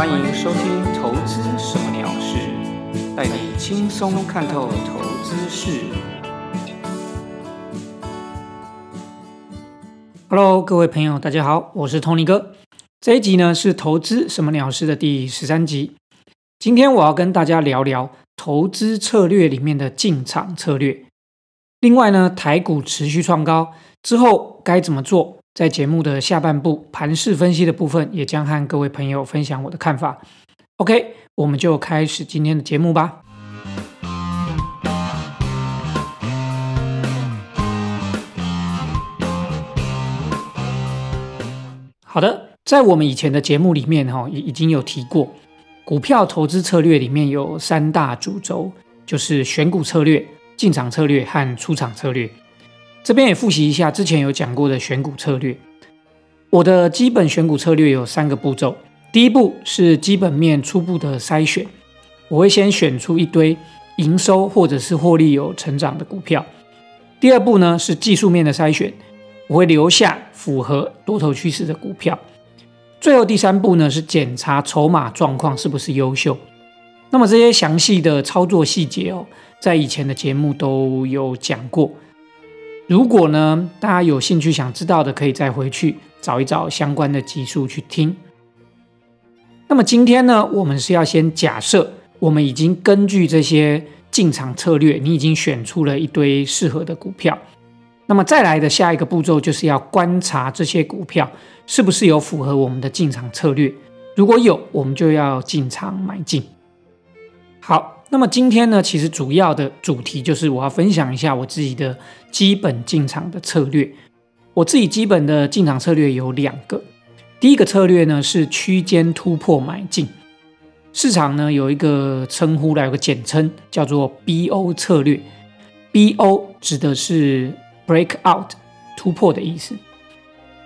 欢迎收听《投资什么鸟事》，带你轻松看透投资事。Hello，各位朋友，大家好，我是 Tony 哥。这一集呢是《投资什么鸟事》的第十三集。今天我要跟大家聊聊投资策略里面的进场策略。另外呢，台股持续创高之后该怎么做？在节目的下半部盘势分析的部分，也将和各位朋友分享我的看法。OK，我们就开始今天的节目吧。好的，在我们以前的节目里面，哈，已已经有提过，股票投资策略里面有三大主轴，就是选股策略、进场策略和出场策略。这边也复习一下之前有讲过的选股策略。我的基本选股策略有三个步骤。第一步是基本面初步的筛选，我会先选出一堆营收或者是获利有成长的股票。第二步呢是技术面的筛选，我会留下符合多头趋势的股票。最后第三步呢是检查筹码状况是不是优秀。那么这些详细的操作细节哦，在以前的节目都有讲过。如果呢，大家有兴趣想知道的，可以再回去找一找相关的集数去听。那么今天呢，我们是要先假设，我们已经根据这些进场策略，你已经选出了一堆适合的股票。那么再来的下一个步骤，就是要观察这些股票是不是有符合我们的进场策略。如果有，我们就要进场买进。好。那么今天呢，其实主要的主题就是我要分享一下我自己的基本进场的策略。我自己基本的进场策略有两个。第一个策略呢是区间突破买进，市场呢有一个称呼啦有个简称叫做 BO 策略。BO 指的是 break out 突破的意思。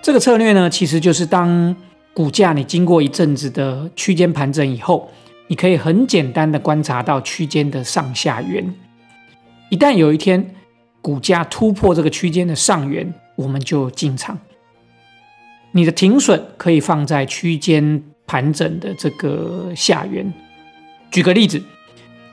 这个策略呢，其实就是当股价你经过一阵子的区间盘整以后。你可以很简单的观察到区间的上下缘，一旦有一天股价突破这个区间的上缘，我们就进场。你的停损可以放在区间盘整的这个下缘。举个例子，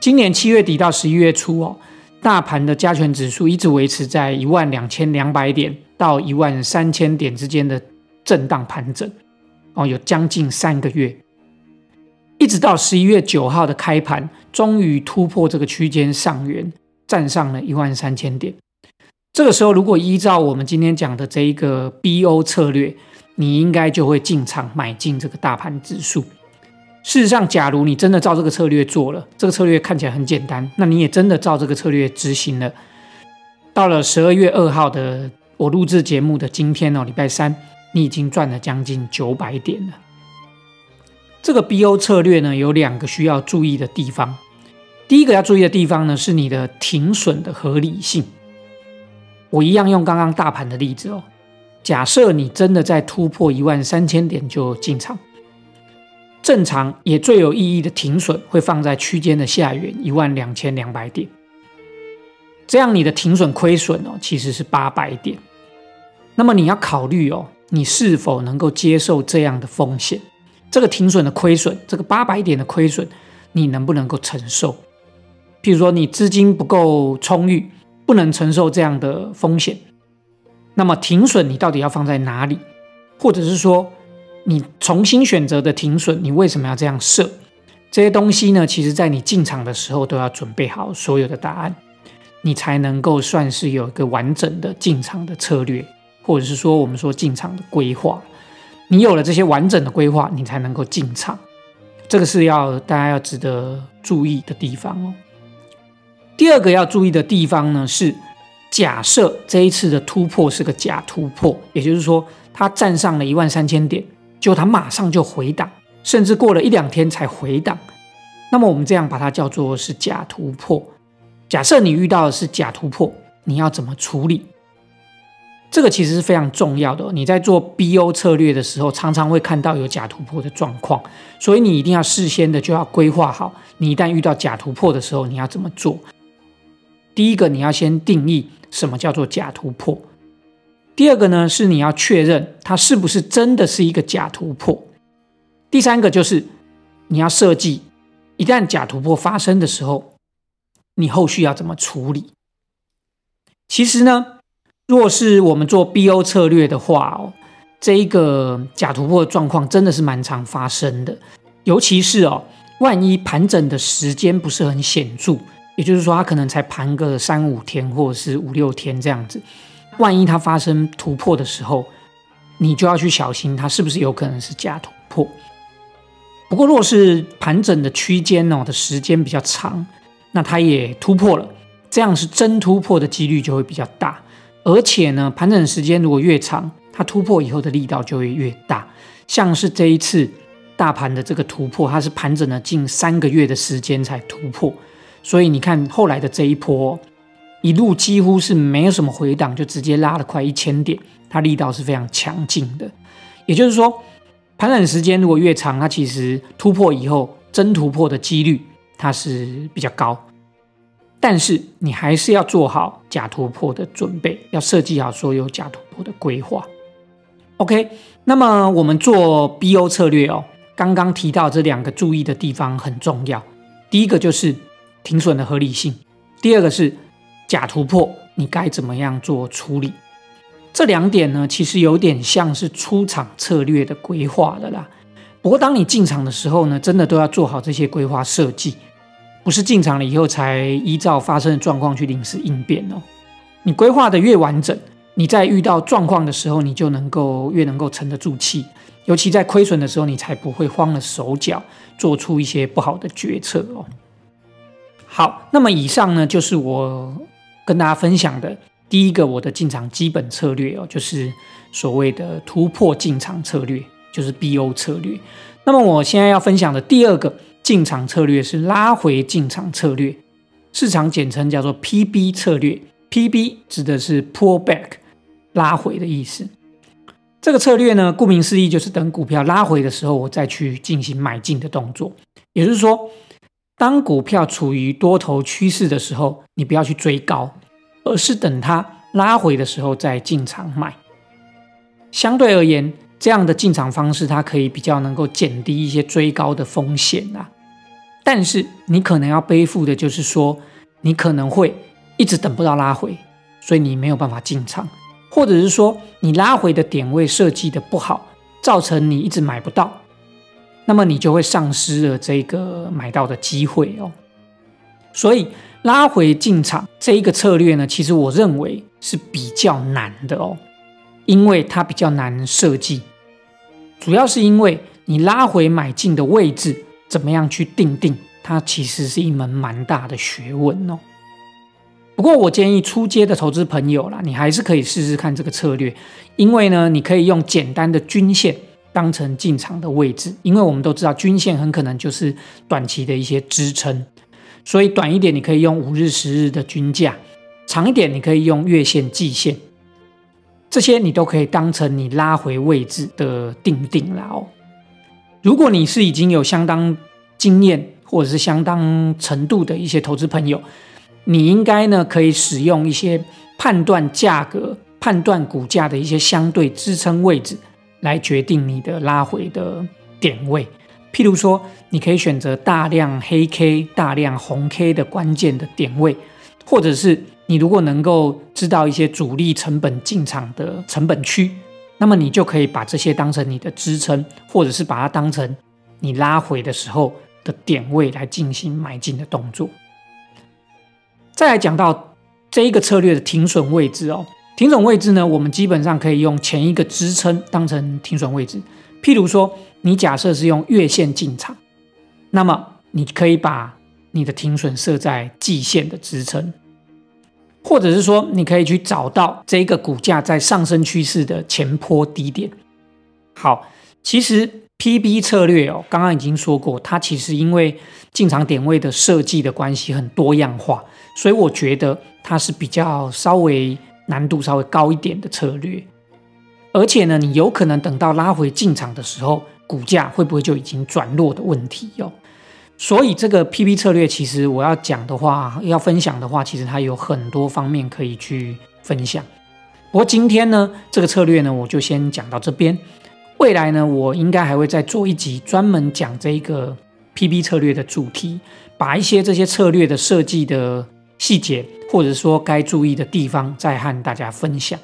今年七月底到十一月初哦，大盘的加权指数一直维持在一万两千两百点到一万三千点之间的震荡盘整，哦，有将近三个月。一直到十一月九号的开盘，终于突破这个区间上缘，站上了一万三千点。这个时候，如果依照我们今天讲的这一个 BO 策略，你应该就会进场买进这个大盘指数。事实上，假如你真的照这个策略做了，这个策略看起来很简单，那你也真的照这个策略执行了。到了十二月二号的我录制节目的今天哦，礼拜三，你已经赚了将近九百点了。这个 BO 策略呢，有两个需要注意的地方。第一个要注意的地方呢，是你的停损的合理性。我一样用刚刚大盘的例子哦。假设你真的在突破一万三千点就进场，正常也最有意义的停损会放在区间的下缘一万两千两百点。这样你的停损亏损哦，其实是八百点。那么你要考虑哦，你是否能够接受这样的风险？这个停损的亏损，这个八百点的亏损，你能不能够承受？譬如说，你资金不够充裕，不能承受这样的风险，那么停损你到底要放在哪里？或者是说，你重新选择的停损，你为什么要这样设？这些东西呢，其实在你进场的时候都要准备好所有的答案，你才能够算是有一个完整的进场的策略，或者是说我们说进场的规划。你有了这些完整的规划，你才能够进场，这个是要大家要值得注意的地方哦。第二个要注意的地方呢，是假设这一次的突破是个假突破，也就是说，它站上了一万三千点，就它马上就回档，甚至过了一两天才回档，那么我们这样把它叫做是假突破。假设你遇到的是假突破，你要怎么处理？这个其实是非常重要的。你在做 BO 策略的时候，常常会看到有假突破的状况，所以你一定要事先的就要规划好，你一旦遇到假突破的时候，你要怎么做？第一个，你要先定义什么叫做假突破；第二个呢，是你要确认它是不是真的是一个假突破；第三个就是你要设计，一旦假突破发生的时候，你后续要怎么处理？其实呢，若是我们做 BO 策略的话哦，这一个假突破状况真的是蛮常发生的，尤其是哦，万一盘整的时间不是很显著，也就是说它可能才盘个三五天或者是五六天这样子，万一它发生突破的时候，你就要去小心它是不是有可能是假突破。不过，若是盘整的区间哦的时间比较长，那它也突破了，这样是真突破的几率就会比较大。而且呢，盘整时间如果越长，它突破以后的力道就会越大。像是这一次大盘的这个突破，它是盘整了近三个月的时间才突破，所以你看后来的这一波，一路几乎是没有什么回档，就直接拉了快一千点，它力道是非常强劲的。也就是说。盘整时间如果越长，它其实突破以后真突破的几率它是比较高，但是你还是要做好假突破的准备，要设计好所有假突破的规划。OK，那么我们做 BO 策略哦，刚刚提到这两个注意的地方很重要。第一个就是停损的合理性，第二个是假突破你该怎么样做处理。这两点呢，其实有点像是出场策略的规划的啦。不过，当你进场的时候呢，真的都要做好这些规划设计，不是进场了以后才依照发生的状况去临时应变哦。你规划的越完整，你在遇到状况的时候，你就能够越能够沉得住气。尤其在亏损的时候，你才不会慌了手脚，做出一些不好的决策哦。好，那么以上呢，就是我跟大家分享的。第一个，我的进场基本策略哦，就是所谓的突破进场策略，就是 BO 策略。那么我现在要分享的第二个进场策略是拉回进场策略，市场简称叫做 PB 策略。PB 指的是 pull back，拉回的意思。这个策略呢，顾名思义就是等股票拉回的时候，我再去进行买进的动作。也就是说，当股票处于多头趋势的时候，你不要去追高。而是等它拉回的时候再进场买。相对而言，这样的进场方式它可以比较能够减低一些追高的风险啊。但是你可能要背负的就是说，你可能会一直等不到拉回，所以你没有办法进场，或者是说你拉回的点位设计的不好，造成你一直买不到，那么你就会丧失了这个买到的机会哦。所以。拉回进场这一个策略呢，其实我认为是比较难的哦，因为它比较难设计，主要是因为你拉回买进的位置怎么样去定定，它其实是一门蛮大的学问哦。不过我建议出街的投资朋友啦，你还是可以试试看这个策略，因为呢，你可以用简单的均线当成进场的位置，因为我们都知道均线很可能就是短期的一些支撑。所以短一点，你可以用五日、十日的均价；长一点，你可以用月线、季线。这些你都可以当成你拉回位置的定定了哦。如果你是已经有相当经验或者是相当程度的一些投资朋友，你应该呢可以使用一些判断价格、判断股价的一些相对支撑位置，来决定你的拉回的点位。譬如说，你可以选择大量黑 K、大量红 K 的关键的点位，或者是你如果能够知道一些主力成本进场的成本区，那么你就可以把这些当成你的支撑，或者是把它当成你拉回的时候的点位来进行买进的动作。再来讲到这一个策略的停损位置哦，停损位置呢，我们基本上可以用前一个支撑当成停损位置，譬如说。你假设是用月线进场，那么你可以把你的停损设在季线的支撑，或者是说你可以去找到这个股价在上升趋势的前坡低点。好，其实 PB 策略哦，刚刚已经说过，它其实因为进场点位的设计的关系很多样化，所以我觉得它是比较稍微难度稍微高一点的策略。而且呢，你有可能等到拉回进场的时候。股价会不会就已经转弱的问题哦？所以这个 P/B 策略，其实我要讲的话，要分享的话，其实它有很多方面可以去分享。不过今天呢，这个策略呢，我就先讲到这边。未来呢，我应该还会再做一集专门讲这一个 PB 策略的主题，把一些这些策略的设计的细节，或者说该注意的地方，再和大家分享。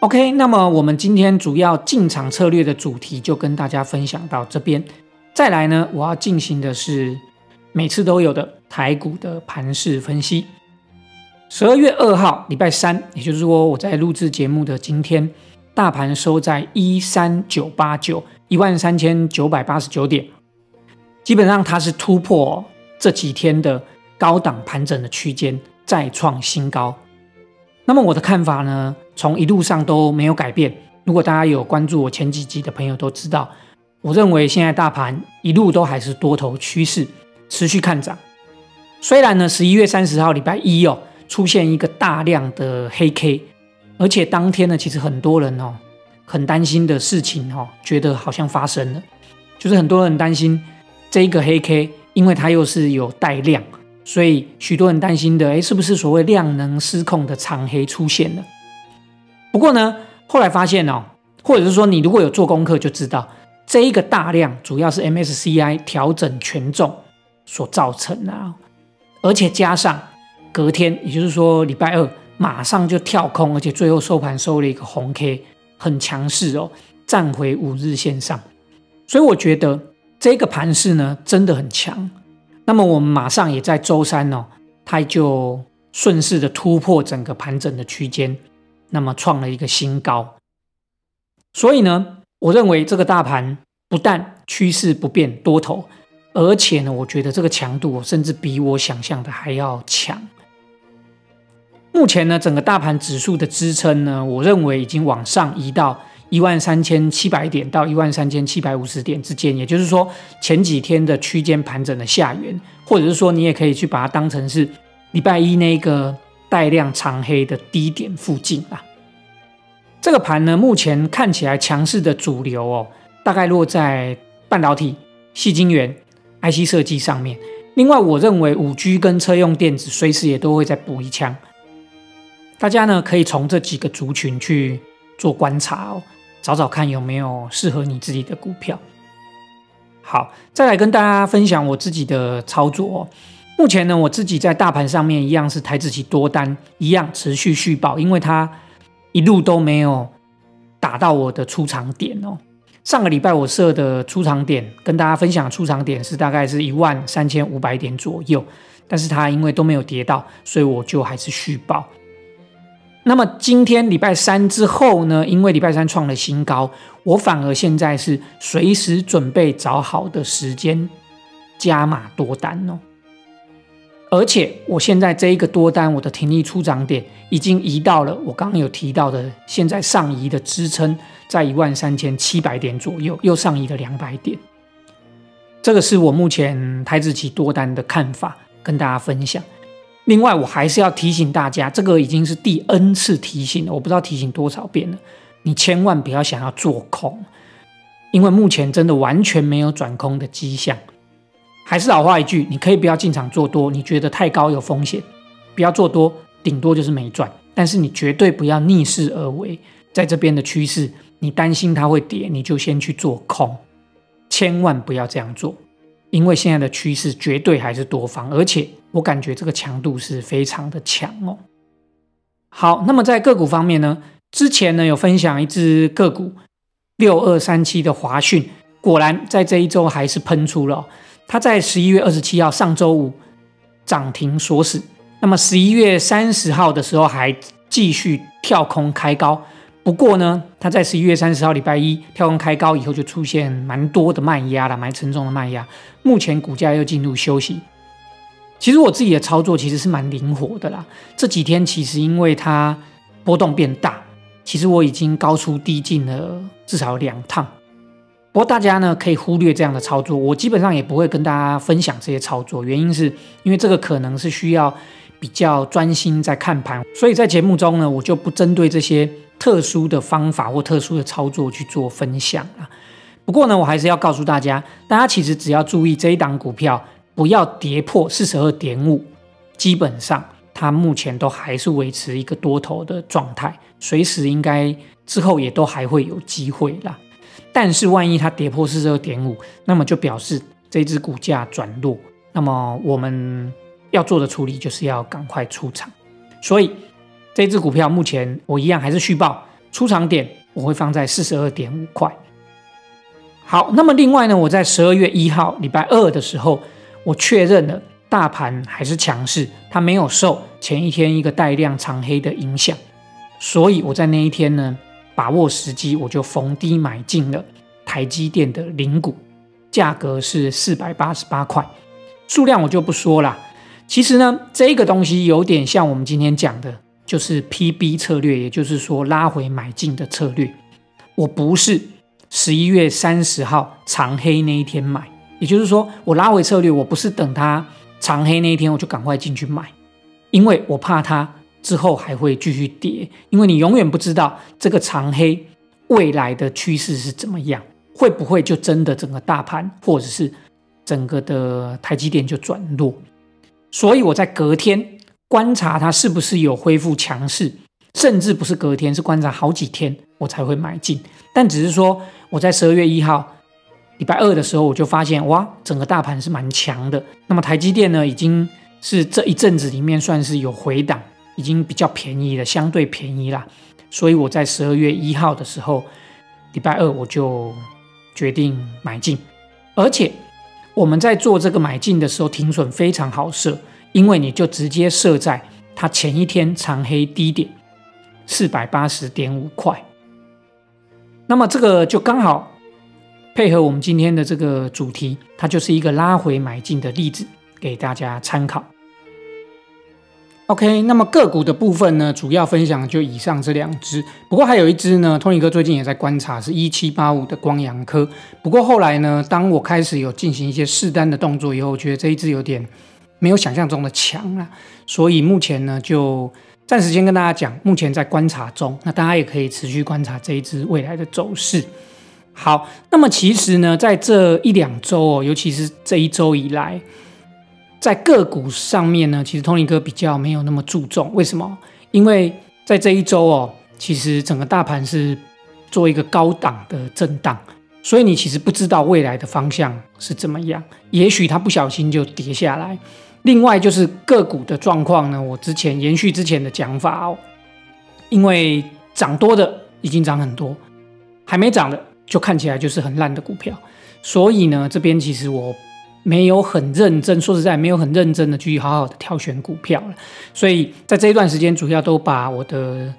OK，那么我们今天主要进场策略的主题就跟大家分享到这边。再来呢，我要进行的是每次都有的台股的盘势分析。十二月二号，礼拜三，也就是说我在录制节目的今天，大盘收在一三九八九一万三千九百八十九点，基本上它是突破这几天的高档盘整的区间，再创新高。那么我的看法呢？从一路上都没有改变。如果大家有关注我前几集的朋友都知道，我认为现在大盘一路都还是多头趋势，持续看涨。虽然呢，十一月三十号礼拜一哦，出现一个大量的黑 K，而且当天呢，其实很多人哦很担心的事情哦，觉得好像发生了，就是很多人担心这一个黑 K，因为它又是有带量。所以许多人担心的，哎，是不是所谓量能失控的长黑出现了？不过呢，后来发现哦，或者是说你如果有做功课，就知道这一个大量主要是 MSCI 调整权重所造成的，啊而且加上隔天，也就是说礼拜二马上就跳空，而且最后收盘收了一个红 K，很强势哦，站回五日线上。所以我觉得这个盘势呢，真的很强。那么我们马上也在周三哦，它就顺势的突破整个盘整的区间，那么创了一个新高。所以呢，我认为这个大盘不但趋势不变多头，而且呢，我觉得这个强度甚至比我想象的还要强。目前呢，整个大盘指数的支撑呢，我认为已经往上移到。一万三千七百点到一万三千七百五十点之间，也就是说前几天的区间盘整的下缘，或者是说你也可以去把它当成是礼拜一那个带量长黑的低点附近啊。这个盘呢，目前看起来强势的主流哦，大概落在半导体、细晶圆、IC 设计上面。另外，我认为五 G 跟车用电子随时也都会再补一枪。大家呢，可以从这几个族群去做观察哦。找找看有没有适合你自己的股票。好，再来跟大家分享我自己的操作哦。目前呢，我自己在大盘上面一样是台子期多单，一样持续续报，因为它一路都没有打到我的出场点哦。上个礼拜我设的出场点，跟大家分享出场点是大概是一万三千五百点左右，但是它因为都没有跌到，所以我就还是续报。那么今天礼拜三之后呢？因为礼拜三创了新高，我反而现在是随时准备找好的时间加码多单哦。而且我现在这一个多单，我的停利出涨点已经移到了我刚刚有提到的，现在上移的支撑在一万三千七百点左右，又上移了两百点。这个是我目前台子期多单的看法，跟大家分享。另外，我还是要提醒大家，这个已经是第 N 次提醒了，我不知道提醒多少遍了。你千万不要想要做空，因为目前真的完全没有转空的迹象。还是老话一句，你可以不要进场做多，你觉得太高有风险，不要做多，顶多就是没赚。但是你绝对不要逆势而为，在这边的趋势，你担心它会跌，你就先去做空，千万不要这样做。因为现在的趋势绝对还是多方，而且我感觉这个强度是非常的强哦。好，那么在个股方面呢，之前呢有分享一只个股六二三七的华讯，果然在这一周还是喷出了。它在十一月二十七号上周五涨停锁死，那么十一月三十号的时候还继续跳空开高。不过呢，它在十一月三十号礼拜一跳空开高以后，就出现蛮多的卖压了，蛮沉重的卖压。目前股价又进入休息。其实我自己的操作其实是蛮灵活的啦。这几天其实因为它波动变大，其实我已经高出低进了至少两趟。不过大家呢可以忽略这样的操作，我基本上也不会跟大家分享这些操作，原因是因为这个可能是需要比较专心在看盘，所以在节目中呢，我就不针对这些。特殊的方法或特殊的操作去做分享啊。不过呢，我还是要告诉大家，大家其实只要注意这一档股票不要跌破四十二点五，基本上它目前都还是维持一个多头的状态，随时应该之后也都还会有机会啦。但是万一它跌破四十二点五，那么就表示这只股价转弱，那么我们要做的处理就是要赶快出场。所以这只股票目前我一样还是续报，出场点我会放在四十二点五块。好，那么另外呢，我在十二月一号礼拜二的时候，我确认了大盘还是强势，它没有受前一天一个带量长黑的影响，所以我在那一天呢。把握时机，我就逢低买进了台积电的零股，价格是四百八十八块，数量我就不说了。其实呢，这个东西有点像我们今天讲的，就是 PB 策略，也就是说拉回买进的策略。我不是十一月三十号长黑那一天买，也就是说我拉回策略，我不是等它长黑那一天我就赶快进去买，因为我怕它。之后还会继续跌，因为你永远不知道这个长黑未来的趋势是怎么样，会不会就真的整个大盘或者是整个的台积电就转弱？所以我在隔天观察它是不是有恢复强势，甚至不是隔天，是观察好几天我才会买进。但只是说我在十二月一号礼拜二的时候，我就发现哇，整个大盘是蛮强的。那么台积电呢，已经是这一阵子里面算是有回档。已经比较便宜了，相对便宜啦，所以我在十二月一号的时候，礼拜二我就决定买进，而且我们在做这个买进的时候，停损非常好设，因为你就直接设在它前一天长黑低点四百八十点五块，那么这个就刚好配合我们今天的这个主题，它就是一个拉回买进的例子，给大家参考。OK，那么个股的部分呢，主要分享就以上这两只，不过还有一只呢，Tony 哥最近也在观察，是一七八五的光阳科。不过后来呢，当我开始有进行一些试单的动作以后，我觉得这一只有点没有想象中的强啊，所以目前呢就暂时先跟大家讲，目前在观察中，那大家也可以持续观察这一只未来的走势。好，那么其实呢，在这一两周哦，尤其是这一周以来。在个股上面呢，其实 Tony 哥比较没有那么注重，为什么？因为在这一周哦，其实整个大盘是做一个高档的震荡，所以你其实不知道未来的方向是怎么样，也许它不小心就跌下来。另外就是个股的状况呢，我之前延续之前的讲法哦，因为涨多的已经涨很多，还没涨的就看起来就是很烂的股票，所以呢，这边其实我。没有很认真，说实在，没有很认真的去好好的挑选股票了。所以在这一段时间，主要都把我的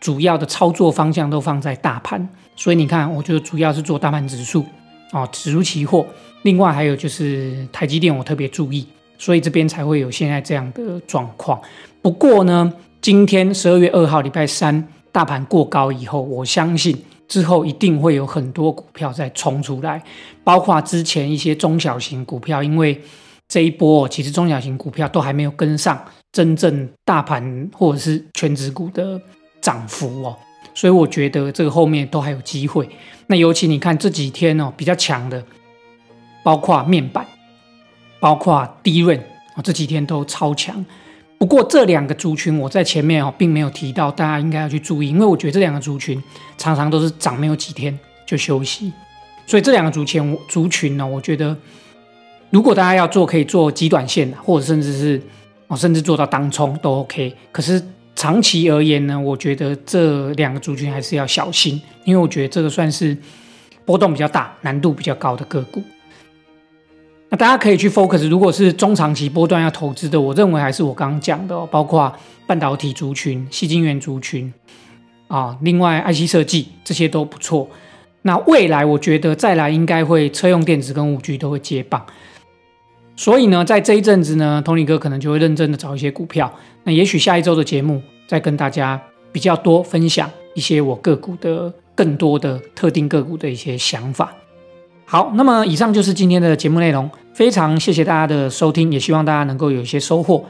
主要的操作方向都放在大盘。所以你看，我就主要是做大盘指数哦，指数期货。另外还有就是台积电，我特别注意，所以这边才会有现在这样的状况。不过呢，今天十二月二号礼拜三，大盘过高以后，我相信。之后一定会有很多股票再冲出来，包括之前一些中小型股票，因为这一波其实中小型股票都还没有跟上真正大盘或者是全指股的涨幅哦，所以我觉得这个后面都还有机会。那尤其你看这几天哦比较强的，包括面板，包括低润哦，这几天都超强。不过这两个族群我在前面哦并没有提到，大家应该要去注意，因为我觉得这两个族群常常都是涨没有几天就休息，所以这两个族群族群呢，我觉得如果大家要做，可以做极短线的，或者甚至是哦甚至做到当冲都 OK。可是长期而言呢，我觉得这两个族群还是要小心，因为我觉得这个算是波动比较大、难度比较高的个股。大家可以去 focus，如果是中长期波段要投资的，我认为还是我刚刚讲的，包括半导体族群、细晶圆族群啊，另外 IC 设计这些都不错。那未来我觉得再来应该会车用电子跟五 G 都会接棒，所以呢，在这一阵子呢，Tony 哥可能就会认真的找一些股票。那也许下一周的节目再跟大家比较多分享一些我个股的更多的特定个股的一些想法。好，那么以上就是今天的节目内容，非常谢谢大家的收听，也希望大家能够有一些收获，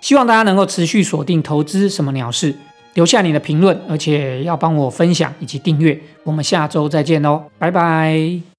希望大家能够持续锁定投资什么鸟事，留下你的评论，而且要帮我分享以及订阅，我们下周再见喽，拜拜。